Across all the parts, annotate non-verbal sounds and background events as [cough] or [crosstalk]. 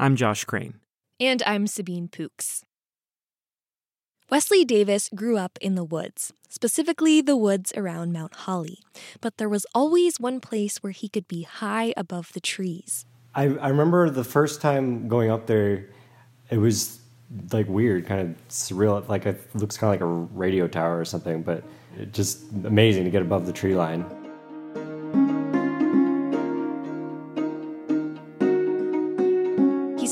I'm Josh Crane. And I'm Sabine Poux. Wesley Davis grew up in the woods, specifically the woods around Mount Holly. But there was always one place where he could be high above the trees. I, I remember the first time going up there, it was like weird, kind of surreal. Like it looks kind of like a radio tower or something, but just amazing to get above the tree line.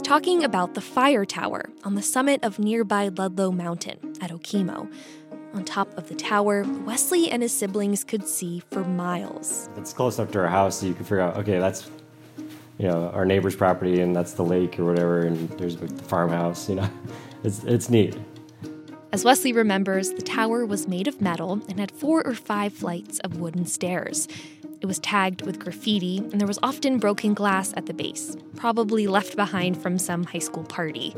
Talking about the fire tower on the summit of nearby Ludlow Mountain at Okemo. On top of the tower, Wesley and his siblings could see for miles. It's close enough to our house so you can figure out, okay, that's you know our neighbor's property and that's the lake or whatever, and there's the farmhouse. You know, [laughs] it's it's neat. As Wesley remembers, the tower was made of metal and had four or five flights of wooden stairs. It was tagged with graffiti, and there was often broken glass at the base, probably left behind from some high school party.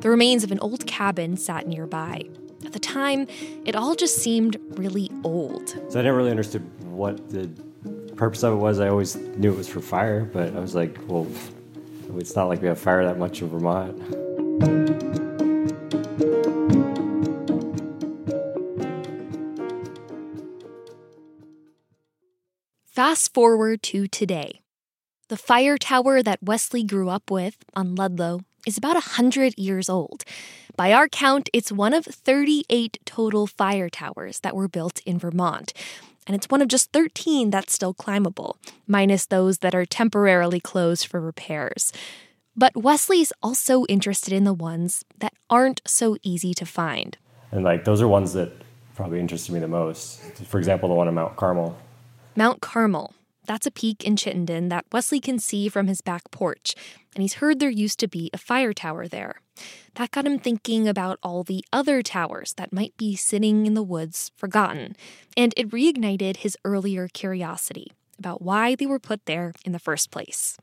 The remains of an old cabin sat nearby. At the time, it all just seemed really old. So I never really understood what the purpose of it was. I always knew it was for fire, but I was like, well, it's not like we have fire that much in Vermont. Fast forward to today. The fire tower that Wesley grew up with on Ludlow is about 100 years old. By our count, it's one of 38 total fire towers that were built in Vermont. And it's one of just 13 that's still climbable, minus those that are temporarily closed for repairs. But Wesley's also interested in the ones that aren't so easy to find. And like those are ones that probably interested me the most. For example, the one on Mount Carmel. Mount Carmel. That's a peak in Chittenden that Wesley can see from his back porch, and he's heard there used to be a fire tower there. That got him thinking about all the other towers that might be sitting in the woods forgotten, and it reignited his earlier curiosity about why they were put there in the first place.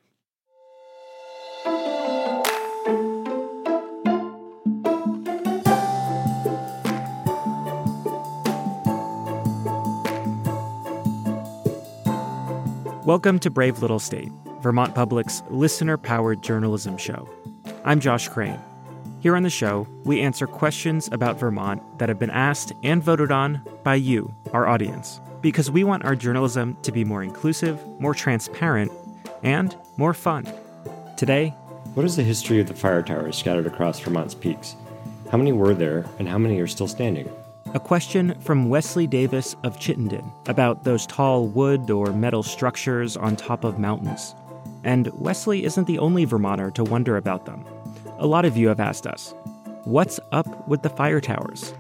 Welcome to Brave Little State, Vermont Public's listener powered journalism show. I'm Josh Crane. Here on the show, we answer questions about Vermont that have been asked and voted on by you, our audience, because we want our journalism to be more inclusive, more transparent, and more fun. Today, what is the history of the fire towers scattered across Vermont's peaks? How many were there, and how many are still standing? A question from Wesley Davis of Chittenden about those tall wood or metal structures on top of mountains. And Wesley isn't the only Vermonter to wonder about them. A lot of you have asked us what's up with the fire towers?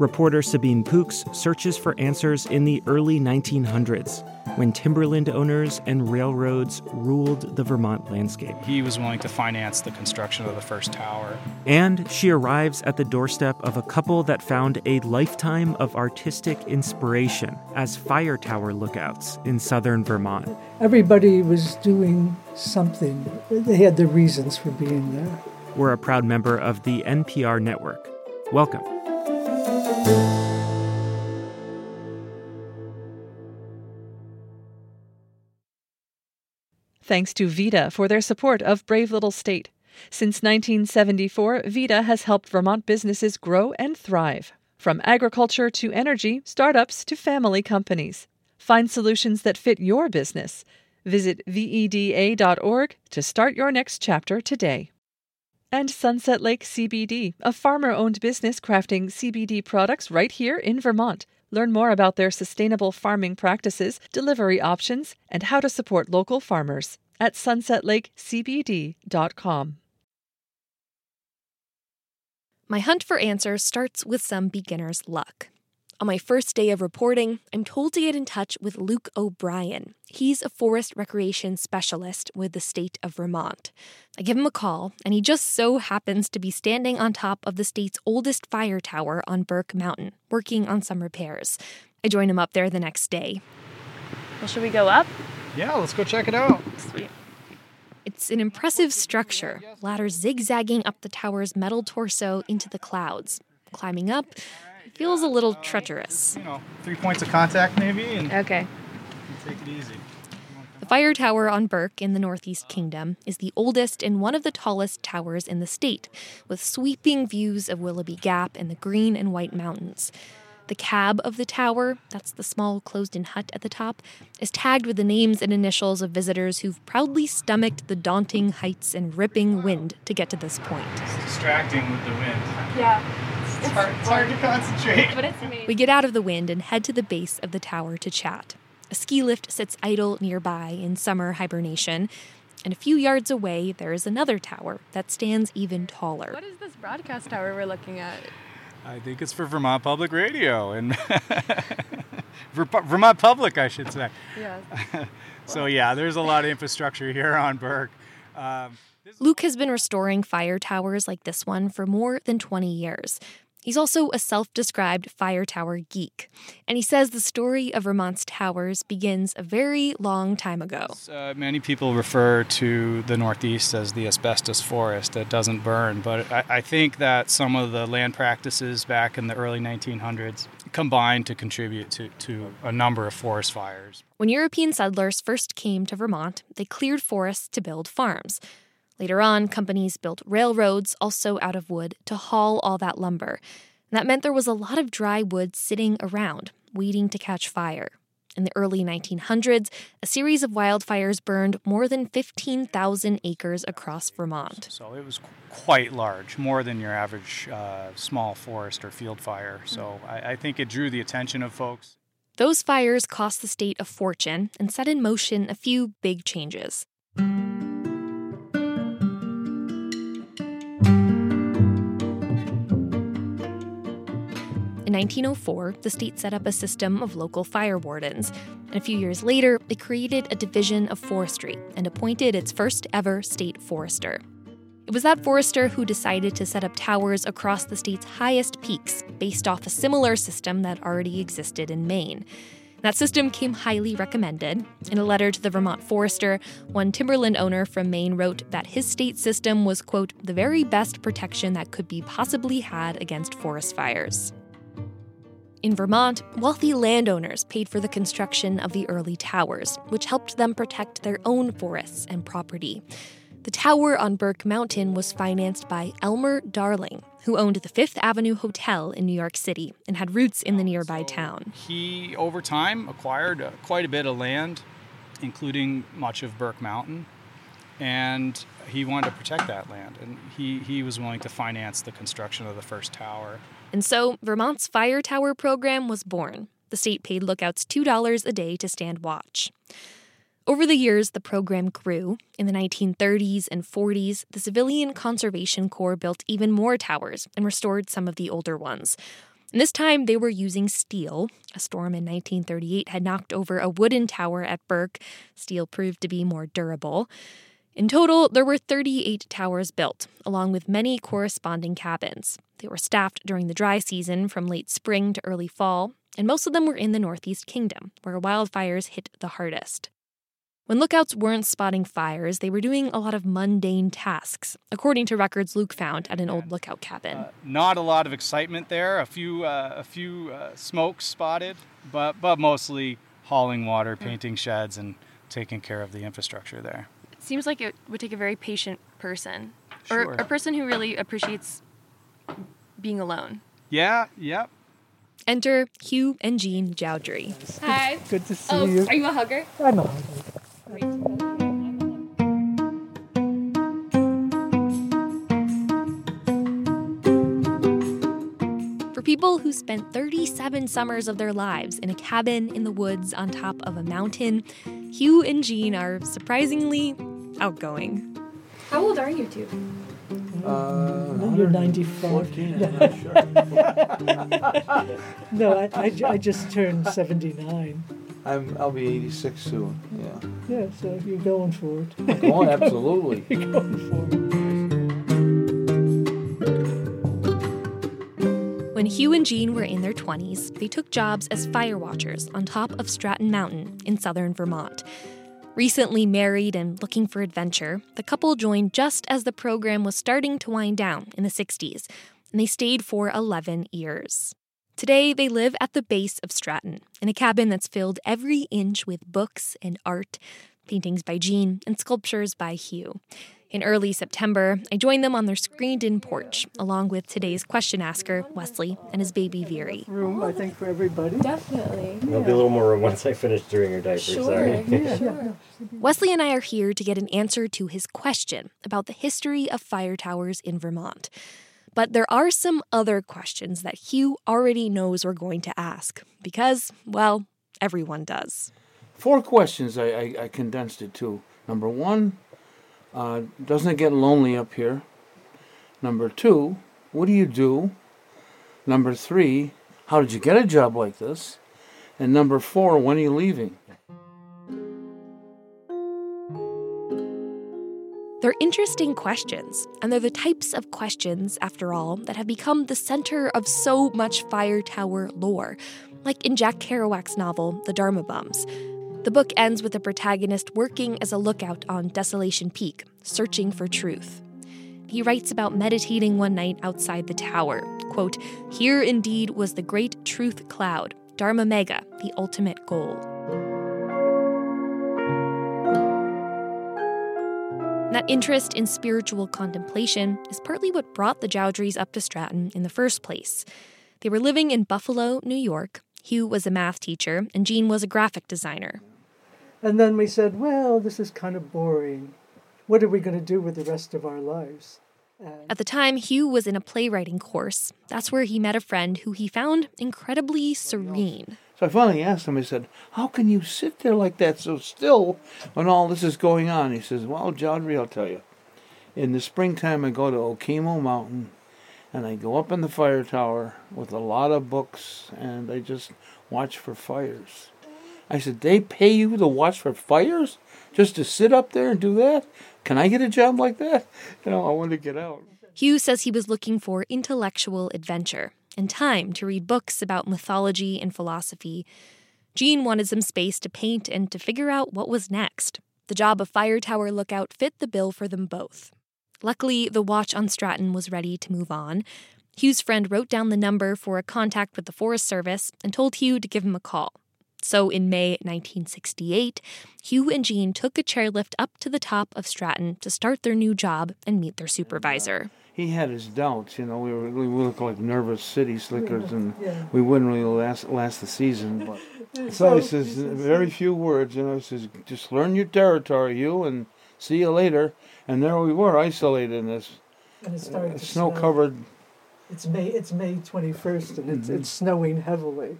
Reporter Sabine Poux searches for answers in the early 1900s when timberland owners and railroads ruled the Vermont landscape. He was willing to finance the construction of the first tower. And she arrives at the doorstep of a couple that found a lifetime of artistic inspiration as fire tower lookouts in southern Vermont. Everybody was doing something, they had their reasons for being there. We're a proud member of the NPR network. Welcome. Thanks to VEDA for their support of Brave Little State. Since 1974, VEDA has helped Vermont businesses grow and thrive. From agriculture to energy, startups to family companies. Find solutions that fit your business. Visit VEDA.org to start your next chapter today. And Sunset Lake CBD, a farmer owned business crafting CBD products right here in Vermont. Learn more about their sustainable farming practices, delivery options, and how to support local farmers at sunsetlakecbd.com. My hunt for answers starts with some beginner's luck. On my first day of reporting, I'm told to get in touch with Luke O'Brien. He's a forest recreation specialist with the state of Vermont. I give him a call, and he just so happens to be standing on top of the state's oldest fire tower on Burke Mountain, working on some repairs. I join him up there the next day. Well, should we go up? Yeah, let's go check it out. Sweet. It's an impressive structure, ladders zigzagging up the tower's metal torso into the clouds. Climbing up, it feels a little treacherous. You know, three points of contact maybe, and Okay. take it easy. The fire tower on Burke in the Northeast Kingdom is the oldest and one of the tallest towers in the state, with sweeping views of Willoughby Gap and the Green and White Mountains. The cab of the tower, that's the small closed in hut at the top, is tagged with the names and initials of visitors who've proudly stomached the daunting heights and ripping wind to get to this point. It's distracting with the wind. Yeah. It's hard, it's hard to concentrate. But it's amazing. We get out of the wind and head to the base of the tower to chat. A ski lift sits idle nearby in summer hibernation, and a few yards away there is another tower that stands even taller. What is this broadcast tower we're looking at? I think it's for Vermont Public Radio and [laughs] Vermont Public, I should say. Yeah. [laughs] So yeah, there's a lot of infrastructure here on Burke. Um, Luke has been restoring fire towers like this one for more than 20 years. He's also a self described fire tower geek, and he says the story of Vermont's towers begins a very long time ago. Uh, many people refer to the Northeast as the asbestos forest that doesn't burn, but I, I think that some of the land practices back in the early 1900s combined to contribute to, to a number of forest fires. When European settlers first came to Vermont, they cleared forests to build farms. Later on, companies built railroads, also out of wood, to haul all that lumber. And that meant there was a lot of dry wood sitting around, waiting to catch fire. In the early 1900s, a series of wildfires burned more than 15,000 acres across Vermont. So it was quite large, more than your average uh, small forest or field fire. So I, I think it drew the attention of folks. Those fires cost the state a fortune and set in motion a few big changes. In 1904, the state set up a system of local fire wardens, and a few years later, it created a division of forestry and appointed its first ever state forester. It was that forester who decided to set up towers across the state's highest peaks based off a similar system that already existed in Maine. That system came highly recommended. In a letter to the Vermont Forester, one timberland owner from Maine wrote that his state system was, quote, the very best protection that could be possibly had against forest fires. In Vermont, wealthy landowners paid for the construction of the early towers, which helped them protect their own forests and property. The tower on Burke Mountain was financed by Elmer Darling, who owned the Fifth Avenue Hotel in New York City and had roots in the nearby town. He, over time, acquired uh, quite a bit of land, including much of Burke Mountain, and he wanted to protect that land. And he, he was willing to finance the construction of the first tower. And so Vermont's fire tower program was born. The state paid lookouts $2 a day to stand watch. Over the years, the program grew. In the 1930s and 40s, the Civilian Conservation Corps built even more towers and restored some of the older ones. And this time, they were using steel. A storm in 1938 had knocked over a wooden tower at Burke. Steel proved to be more durable. In total, there were 38 towers built, along with many corresponding cabins. They were staffed during the dry season from late spring to early fall, and most of them were in the Northeast Kingdom, where wildfires hit the hardest. When lookouts weren't spotting fires, they were doing a lot of mundane tasks, according to records Luke found at an old lookout cabin. Uh, not a lot of excitement there. A few, uh, a few uh, smokes spotted, but but mostly hauling water, painting sheds, and taking care of the infrastructure there. Seems like it would take a very patient person, or a person who really appreciates being alone. Yeah, yep. Enter Hugh and Jean Joudry. Hi. Good to see Oh, you. are you a hugger? I'm a hugger. For people who spent 37 summers of their lives in a cabin in the woods on top of a mountain, Hugh and Jean are surprisingly outgoing. How old are you two? Uh, You're 95. 14, I'm not sure. [laughs] No, I, I, I just turned 79. I'm, I'll be 86 soon. Yeah. Yeah, so you're going for it. Oh, [laughs] absolutely. [laughs] You're going for it. Hugh and Jean were in their 20s, they took jobs as fire watchers on top of Stratton Mountain in southern Vermont. Recently married and looking for adventure, the couple joined just as the program was starting to wind down in the 60s, and they stayed for 11 years. Today, they live at the base of Stratton, in a cabin that's filled every inch with books and art, paintings by Jean, and sculptures by Hugh. In early September, I joined them on their screened in porch, along with today's question asker, Wesley, and his baby Veery. Room, I think, for everybody. Definitely. There'll be a little more room once I finish doing her diaper. Sorry. Yeah, yeah. Wesley and I are here to get an answer to his question about the history of fire towers in Vermont. But there are some other questions that Hugh already knows we're going to ask, because, well, everyone does. Four questions I, I, I condensed it to. Number one, uh, doesn't it get lonely up here? Number two, what do you do? Number three, how did you get a job like this? And number four, when are you leaving? They're interesting questions, and they're the types of questions, after all, that have become the center of so much fire tower lore, like in Jack Kerouac's novel, The Dharma Bums. The book ends with the protagonist working as a lookout on Desolation Peak, searching for truth. He writes about meditating one night outside the tower. Quote, Here indeed was the great truth cloud, Dharma Megha, the ultimate goal. That interest in spiritual contemplation is partly what brought the Joudrys up to Stratton in the first place. They were living in Buffalo, New York. Hugh was a math teacher, and Jean was a graphic designer. And then we said, well, this is kind of boring. What are we going to do with the rest of our lives? At the time, Hugh was in a playwriting course. That's where he met a friend who he found incredibly serene. So I finally asked him, I said, How can you sit there like that so still when all this is going on? He says, Well, Joudry, I'll tell you. In the springtime, I go to Okemo Mountain and I go up in the fire tower with a lot of books and I just watch for fires. I said, They pay you to watch for fires? Just to sit up there and do that? Can I get a job like that? You know, I want to get out. Hugh says he was looking for intellectual adventure and time to read books about mythology and philosophy. Jean wanted some space to paint and to figure out what was next. The job of fire tower lookout fit the bill for them both. Luckily, the watch on Stratton was ready to move on. Hugh's friend wrote down the number for a contact with the Forest Service and told Hugh to give him a call. So in May 1968, Hugh and Jean took a chairlift up to the top of Stratton to start their new job and meet their supervisor. Uh, he had his doubts, you know. We were we looked like nervous city slickers, and yeah. we wouldn't really last last the season. But [laughs] so he says very few words, you know. He says just learn your territory, you, and see you later. And there we were, isolated in this And it's starting uh, snow covered. It's May. It's May twenty first, and it's it's snowing heavily.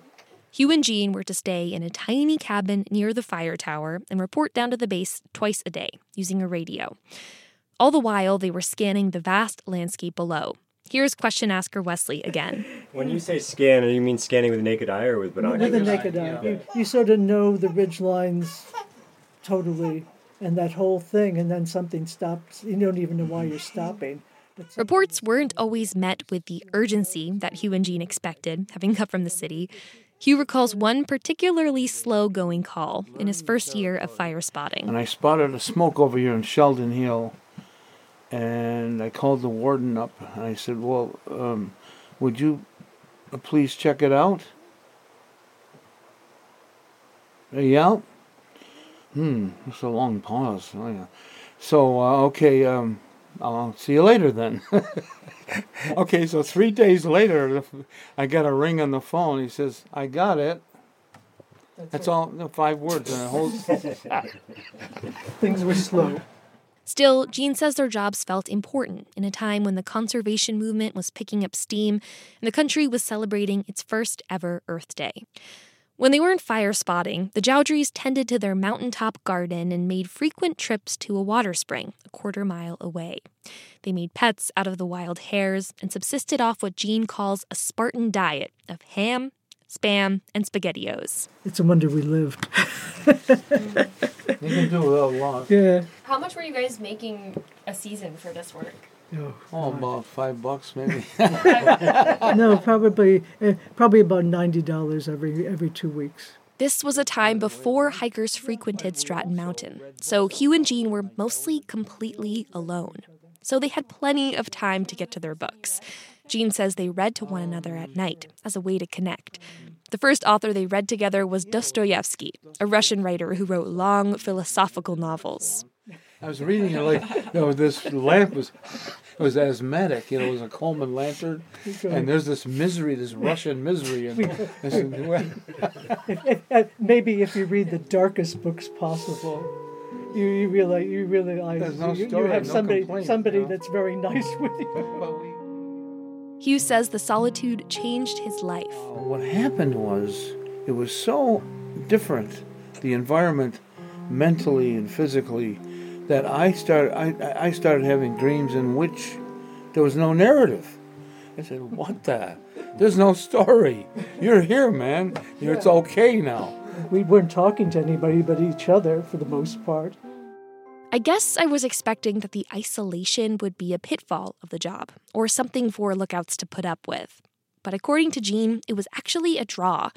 Hugh and Jean were to stay in a tiny cabin near the fire tower and report down to the base twice a day using a radio. All the while, they were scanning the vast landscape below. Here's question asker Wesley again. [laughs] When you say scan, do you mean scanning with the naked eye or with binoculars? With binoculars? the naked eye, you, you sort of know the ridge lines totally, and that whole thing, and then something stops. You don't even know why you're stopping. Reports weren't always met with the urgency that Hugh and Jean expected, having come from the city. Hugh recalls one particularly slow going call in his first year of fire spotting. And I spotted a smoke over here in Sheldon Hill, and I called the warden up, and I said, "Well, um, would you please check it out?" Uh, yeah. Hmm. It's a long pause. Oh. So uh, okay. Um, I'll see you later then. [laughs] okay. So three days later, I got a ring on the phone. He says, "I got it." That's all. No, five words. And a whole. [laughs] things were slow. Still, Jean says their jobs felt important in a time when the conservation movement was picking up steam and the country was celebrating its first ever Earth Day. When they weren't fire spotting, the Joudrys tended to their mountaintop garden and made frequent trips to a water spring a quarter mile away. They made pets out of the wild hares and subsisted off what Jean calls a Spartan diet of ham, spam, and spaghettios. It's a wonder we lived. [laughs] You can do without a lot. yeah. How much were you guys making a season for this work? Oh, Oh, about five bucks maybe. [laughs] [laughs] no, probably uh, probably about ninety dollars every every two weeks. This was a time before hikers frequented Stratton Mountain, so Hugh and Jean were mostly completely alone. So they had plenty of time to get to their books. Jean says they read to one another at night as a way to connect. The first author they read together was Dostoevsky, a Russian writer who wrote long philosophical novels. I was reading it like, you know, this lamp was it was asthmatic. You know, it was a Coleman lantern, and there's this misery, this Russian misery, and I said, well, Uh, maybe if you read the darkest books possible, you, you realize you realize no you, you have no somebody somebody you know? that's very nice with you. [laughs] but we- Hugh says the solitude changed his life. what happened was it was so different, the environment, mentally and physically, that I started I, I started having dreams in which there was no narrative. I said, "What the? There's no story. You're here, man. You're, It's okay now." We weren't talking to anybody but each other for the most part. I guess I was expecting that the isolation would be a pitfall of the job, or something for lookouts to put up with. But according to Jean, it was actually a draw.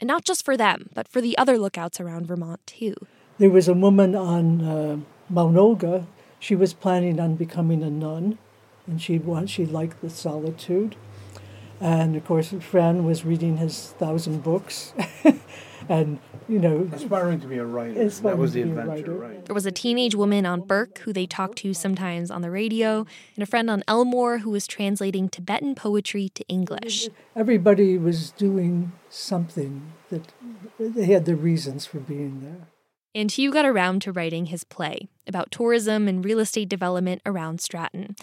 And not just for them, but for the other lookouts around Vermont, too. There was a woman on uh, Mount Olga. She was planning on becoming a nun, and she want she liked the solitude. And of course, Fran was reading his thousand books, [laughs] and you know, Aspiring to be a writer. That was the to be a adventure, writer. right? There was a teenage woman on Burke who they talked to sometimes on the radio, and a friend on Elmore who was translating Tibetan poetry to English. everybody was doing something that they had their reasons for being there. And Hugh got around to writing his play about tourism and real estate development around Stratton.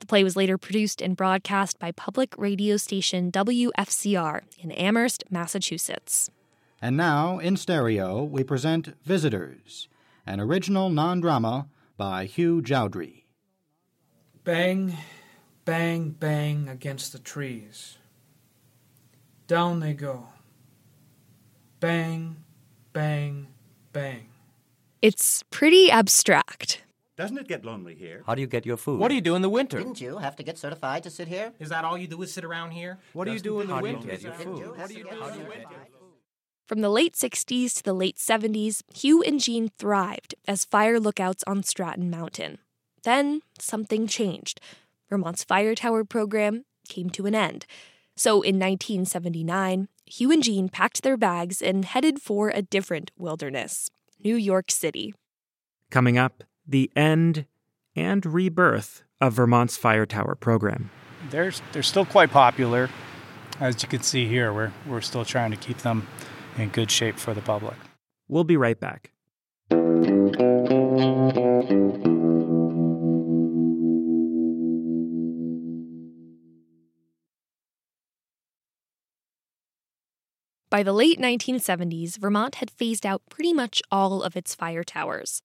The play was later produced and broadcast by public radio station WFCR in Amherst, Massachusetts. And now, in stereo, we present Visitors, an original non drama by Hugh Joudry. Bang, bang, bang against the trees. Down they go. Bang, bang, bang. It's pretty abstract. Doesn't it get lonely here? How do you get your food? What do you do in the winter? Didn't you have to get certified to sit here? Is that all you do is sit around here? What do you do in the How do you winter? get your food? What do you do in the winter? From the late 60s to the late 70s, Hugh and Jean thrived as fire lookouts on Stratton Mountain. Then something changed. Vermont's fire tower program came to an end. So in 1979, Hugh and Jean packed their bags and headed for a different wilderness New York City. Coming up, the end and rebirth of Vermont's fire tower program. They're, they're still quite popular. As you can see here, we're, we're still trying to keep them in good shape for the public. We'll be right back. By the late 1970s, Vermont had phased out pretty much all of its fire towers.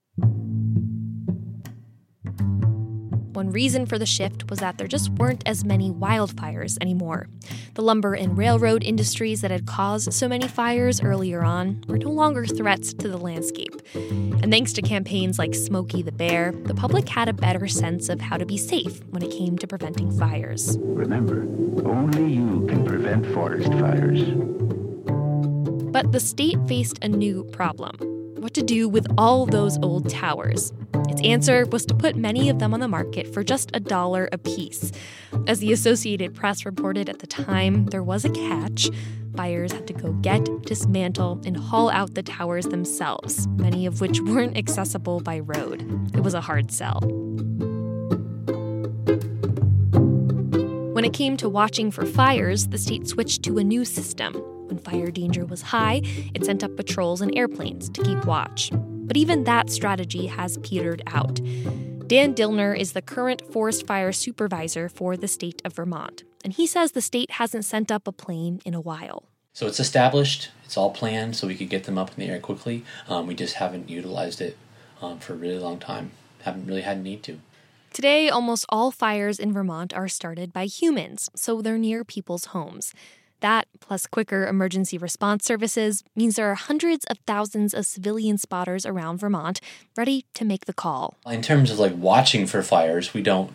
One reason for the shift was that there just weren't as many wildfires anymore. The lumber and railroad industries that had caused so many fires earlier on were no longer threats to the landscape. And thanks to campaigns like Smokey the Bear, the public had a better sense of how to be safe when it came to preventing fires. Remember, only you can prevent forest fires. But the state faced a new problem what to do with all those old towers. Its answer was to put many of them on the market for just a dollar apiece. As the Associated Press reported at the time, there was a catch. Buyers had to go get, dismantle, and haul out the towers themselves, many of which weren't accessible by road. It was a hard sell. When it came to watching for fires, the state switched to a new system. Fire danger was high, it sent up patrols and airplanes to keep watch. But even that strategy has petered out. Dan Dillner is the current forest fire supervisor for the state of Vermont, and he says the state hasn't sent up a plane in a while. So it's established, it's all planned, so we could get them up in the air quickly. Um, we just haven't utilized it um, for a really long time. Haven't really had a need to. Today, almost all fires in Vermont are started by humans, so they're near people's homes. That, plus quicker emergency response services, means there are hundreds of thousands of civilian spotters around Vermont ready to make the call. In terms of like watching for fires, we don't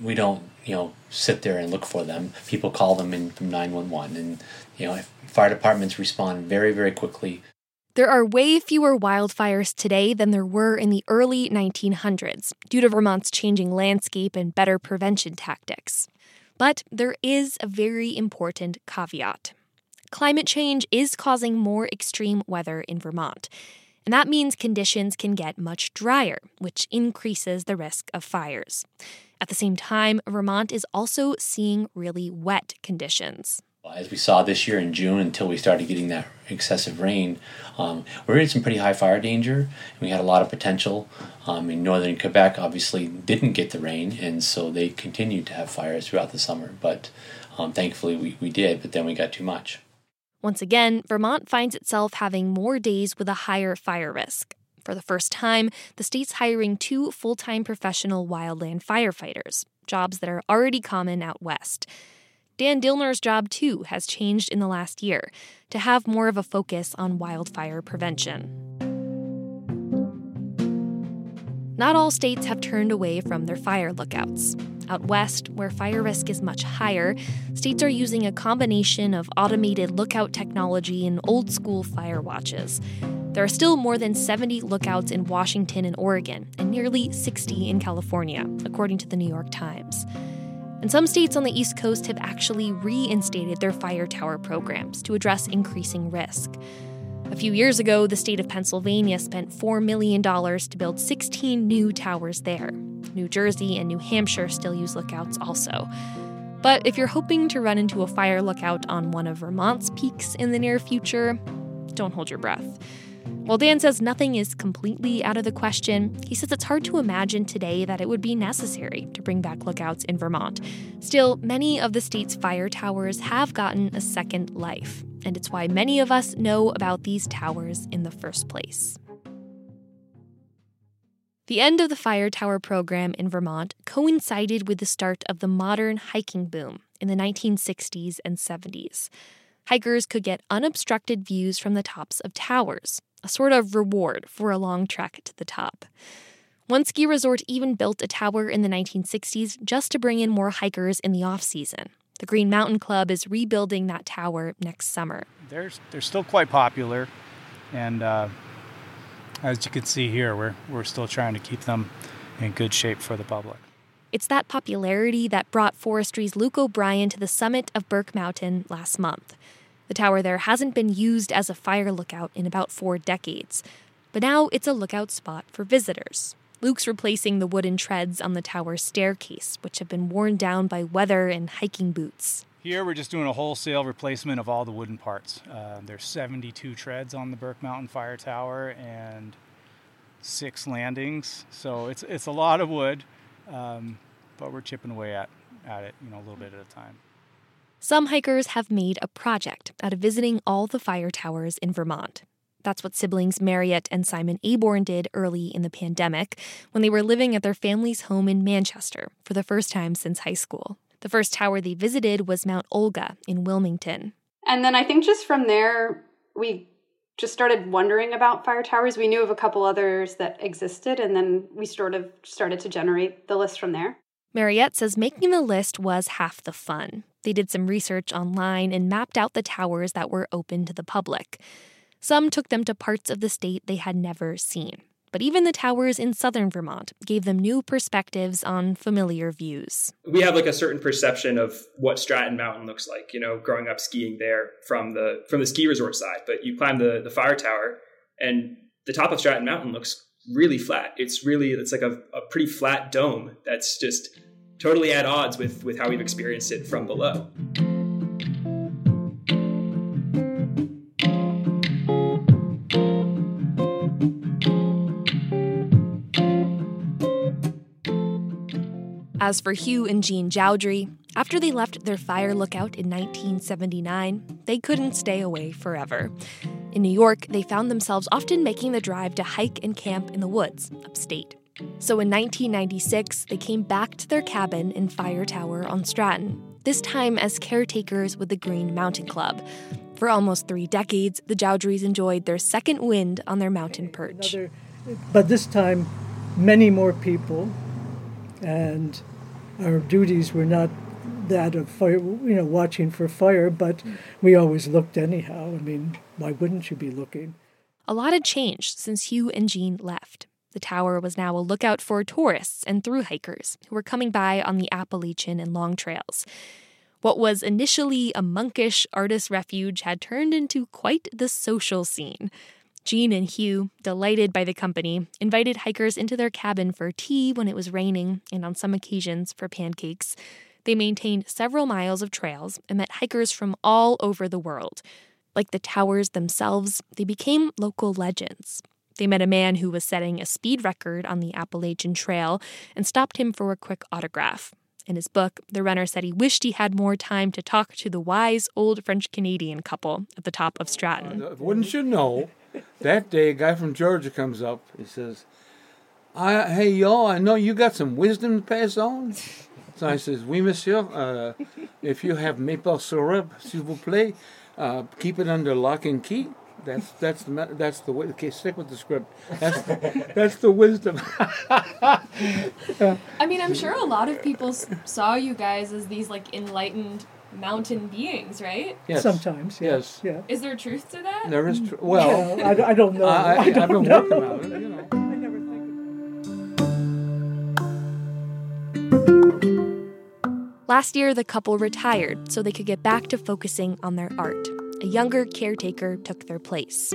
we don't you know sit there and look for them. People call them in from nine one one, and you know fire departments respond very very quickly. There are way fewer wildfires today than there were in the early 1900s due to Vermont's changing landscape and better prevention tactics. But there is a very important caveat. Climate change is causing more extreme weather in Vermont, and that means conditions can get much drier, which increases the risk of fires. At the same time, Vermont is also seeing really wet conditions as we saw this year in June until we started getting that excessive rain, um, we're in some pretty high fire danger. We had a lot of potential. Um, in northern Quebec, obviously, didn't get the rain, and so they continued to have fires throughout the summer. But um, thankfully, we, we did, but then we got too much. Once again, Vermont finds itself having more days with a higher fire risk. For the first time, the state's hiring two full time professional wildland firefighters, jobs that are already common out west. Dan Dillner's job, too, has changed in the last year to have more of a focus on wildfire prevention. Not all states have turned away from their fire lookouts. Out west, where fire risk is much higher, states are using a combination of automated lookout technology and old school fire watches. There are still more than 70 lookouts in Washington and Oregon, and nearly 60 in California, according to the New York Times. And some states on the East Coast have actually reinstated their fire tower programs to address increasing risk. A few years ago, the state of Pennsylvania spent $4 million to build 16 new towers there. New Jersey and New Hampshire still use lookouts also. But if you're hoping to run into a fire lookout on one of Vermont's peaks in the near future, don't hold your breath. While Dan says nothing is completely out of the question, he says it's hard to imagine today that it would be necessary to bring back lookouts in Vermont. Still, many of the state's fire towers have gotten a second life, and it's why many of us know about these towers in the first place. The end of the fire tower program in Vermont coincided with the start of the modern hiking boom in the 1960s and 70s. Hikers could get unobstructed views from the tops of towers, a sort of reward for a long trek to the top. One ski resort even built a tower in the 1960s just to bring in more hikers in the off season. The Green Mountain Club is rebuilding that tower next summer. They're, they're still quite popular, and uh, as you can see here, we're, we're still trying to keep them in good shape for the public. It's that popularity that brought forestry's Luke O'Brien to the summit of Burke Mountain last month. The tower there hasn't been used as a fire lookout in about four decades, but now it's a lookout spot for visitors. Luke's replacing the wooden treads on the tower's staircase, which have been worn down by weather and hiking boots. Here we're just doing a wholesale replacement of all the wooden parts. Uh, there's 72 treads on the Burke Mountain Fire Tower and six landings, so it's it's a lot of wood, um, but we're chipping away at at it, you know, a little bit at a time. Some hikers have made a project out of visiting all the fire towers in Vermont. That's what siblings Mariette and Simon Aborn did early in the pandemic when they were living at their family's home in Manchester for the first time since high school. The first tower they visited was Mount Olga in Wilmington. And then I think just from there, we just started wondering about fire towers. We knew of a couple others that existed, and then we sort of started to generate the list from there. Mariette says making the list was half the fun. They did some research online and mapped out the towers that were open to the public. Some took them to parts of the state they had never seen. But even the towers in southern Vermont gave them new perspectives on familiar views. We have like a certain perception of what Stratton Mountain looks like, you know, growing up skiing there from the from the ski resort side. But you climb the, the fire tower and the top of Stratton Mountain looks really flat. It's really it's like a, a pretty flat dome that's just totally at odds with, with how we've experienced it from below. As for Hugh and Jean Joudry, After they left their fire lookout in 1979, they couldn't stay away forever. In New York, they found themselves often making the drive to hike and camp in the woods upstate. So in 1996, they came back to their cabin in Fire Tower on Stratton, this time as caretakers with the Green Mountain Club. For almost three decades, the Joudrys enjoyed their second wind on their mountain perch. Another, but this time, many more people, and our duties were not that of fire, you know, watching for fire, but we always looked anyhow. I mean, why wouldn't you be looking? A lot had changed since Hugh and Jean left. The tower was now a lookout for tourists and through hikers who were coming by on the Appalachian and Long Trails. What was initially a monkish artist refuge had turned into quite the social scene. Jean and Hugh, delighted by the company, invited hikers into their cabin for tea when it was raining and on some occasions for pancakes. They maintained several miles of trails and met hikers from all over the world. Like the towers themselves, they became local legends. They met a man who was setting a speed record on the Appalachian Trail and stopped him for a quick autograph. In his book, the runner said he wished he had more time to talk to the wise old French Canadian couple at the top of Stratton. Uh, wouldn't you know? That day, a guy from Georgia comes up. He says, I, "Hey, y'all, I know you got some wisdom to pass on." So I says, "Oui, monsieur. Uh, if you have maple syrup, s'il vous plaît, uh, keep it under lock and key." That's that's the me- that's the way. Okay, stick with the script. That's the, that's the wisdom. [laughs] I mean, I'm sure a lot of people s- saw you guys as these like enlightened mountain beings, right? Yes. Sometimes, yeah. Yes. Yeah. Is there truth to that? There is tr- well. Yeah, I, I don't know. [laughs] I, I, I don't have been know. working on it. You know. Last year, the couple retired so they could get back to focusing on their art. A younger caretaker took their place.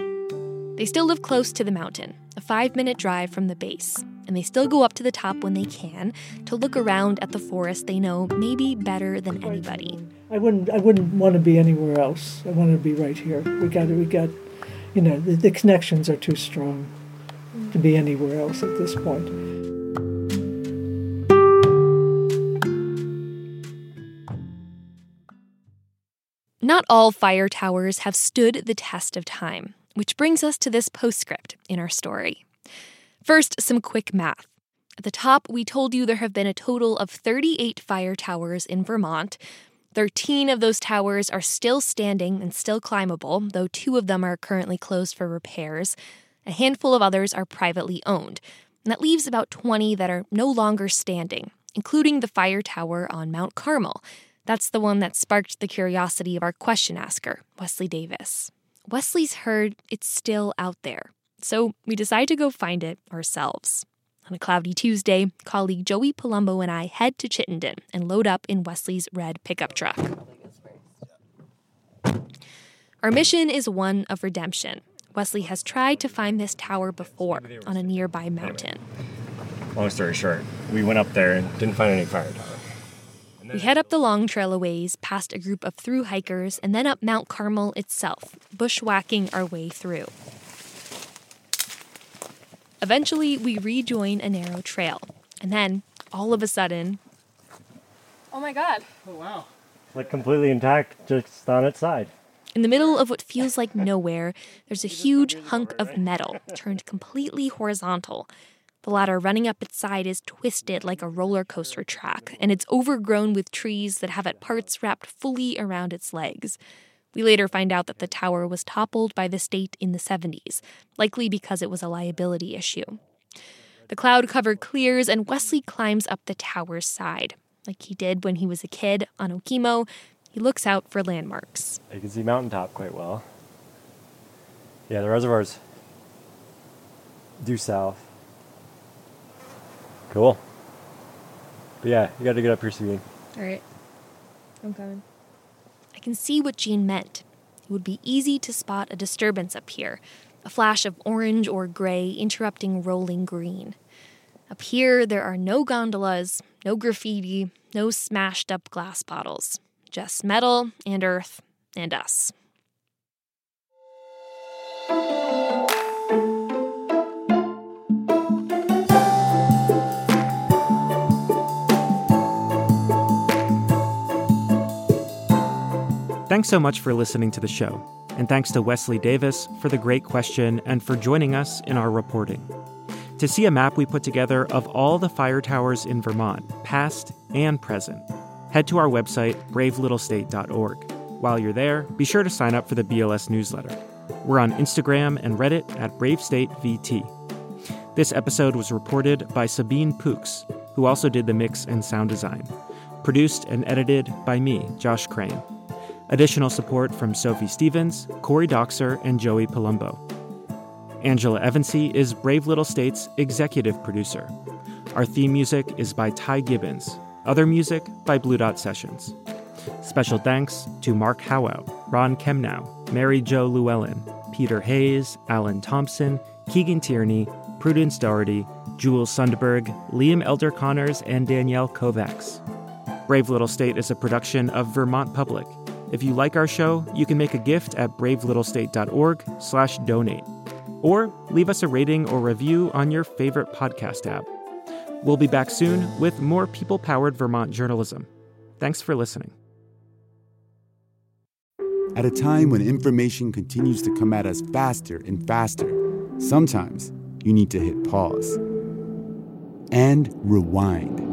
They still live close to the mountain, a five minute drive from the base, and they still go up to the top when they can to look around at the forest they know maybe better than anybody. I wouldn't. I wouldn't want to be anywhere else. I want to be right here. We got. We got. You know, the, the connections are too strong to be anywhere else at this point. Not all fire towers have stood the test of time, which brings us to this postscript in our story. First, some quick math. At the top, we told you there have been a total of 38 fire towers in Vermont. 13 of those towers are still standing and still climbable, though two of them are currently closed for repairs. A handful of others are privately owned. And that leaves about 20 that are no longer standing, including the fire tower on Mount Carmel. That's the one that sparked the curiosity of our question asker, Wesley Davis. Wesley's heard it's still out there, so we decide to go find it ourselves. On a cloudy Tuesday, colleague Joey Palumbo and I head to Chittenden and load up in Wesley's red pickup truck. Our mission is one of redemption. Wesley has tried to find this tower before on a nearby mountain. Long story short, we went up there and didn't find any fire. We head up the long trail a ways, past a group of through hikers, and then up Mount Carmel itself, bushwhacking our way through. Eventually, we rejoin a narrow trail, and then, all of a sudden, Oh my god. Oh wow. Like completely intact, just on its side. in the middle of what feels like nowhere, there's a huge hunk of metal turned completely horizontal. The ladder running up its side is twisted like a roller coaster track, and it's overgrown with trees that have at parts wrapped fully around its legs. We later find out that the tower was toppled by the state in the 70s, likely because it was a liability issue. The cloud cover clears, and Wesley climbs up the tower's side. Like he did when he was a kid on Okemo, he looks out for landmarks. You can see mountaintop quite well. Yeah, the reservoir's due south. Cool. But yeah, you got to get up here, Sabine. All right. I'm coming. I can see what Jean meant. It would be easy to spot a disturbance up here, a flash of orange or gray interrupting rolling green. Up here, there are no gondolas, no graffiti, no smashed up glass bottles, just metal and earth and us. Thanks so much for listening to the show, and thanks to Wesley Davis for the great question and for joining us in our reporting. To see a map we put together of all the fire towers in Vermont, past and present, head to our website, bravelittlestate.org. While you're there, be sure to sign up for the BLS newsletter. We're on Instagram and Reddit at BraveStateVT. This episode was reported by Sabine Poux, who also did the mix and sound design. Produced and edited by me, Josh Crane. Additional support from Sophie Stevens, Corey Dockser, and Joey Palumbo. Angela Evancie is Brave Little State's executive producer. Our theme music is by Ty Gibbons. Other music by Blue Dot Sessions. Special thanks to Mark Howout, Ron Kemnow, Mary Jo Llewellyn, Peter Hayes, Alan Thompson, Keegan Tierney, Prudence Doherty, Jules Sundberg, Liam Elder Connors, and Danielle Kovacs. Brave Little State is a production of Vermont Public. If you like our show, you can make a gift at bravelittlestate.org slash donate. Or leave us a rating or review on your favorite podcast app. We'll be back soon with more people-powered Vermont journalism. Thanks for listening. At a time when information continues to come at us faster and faster, sometimes you need to hit pause and rewind.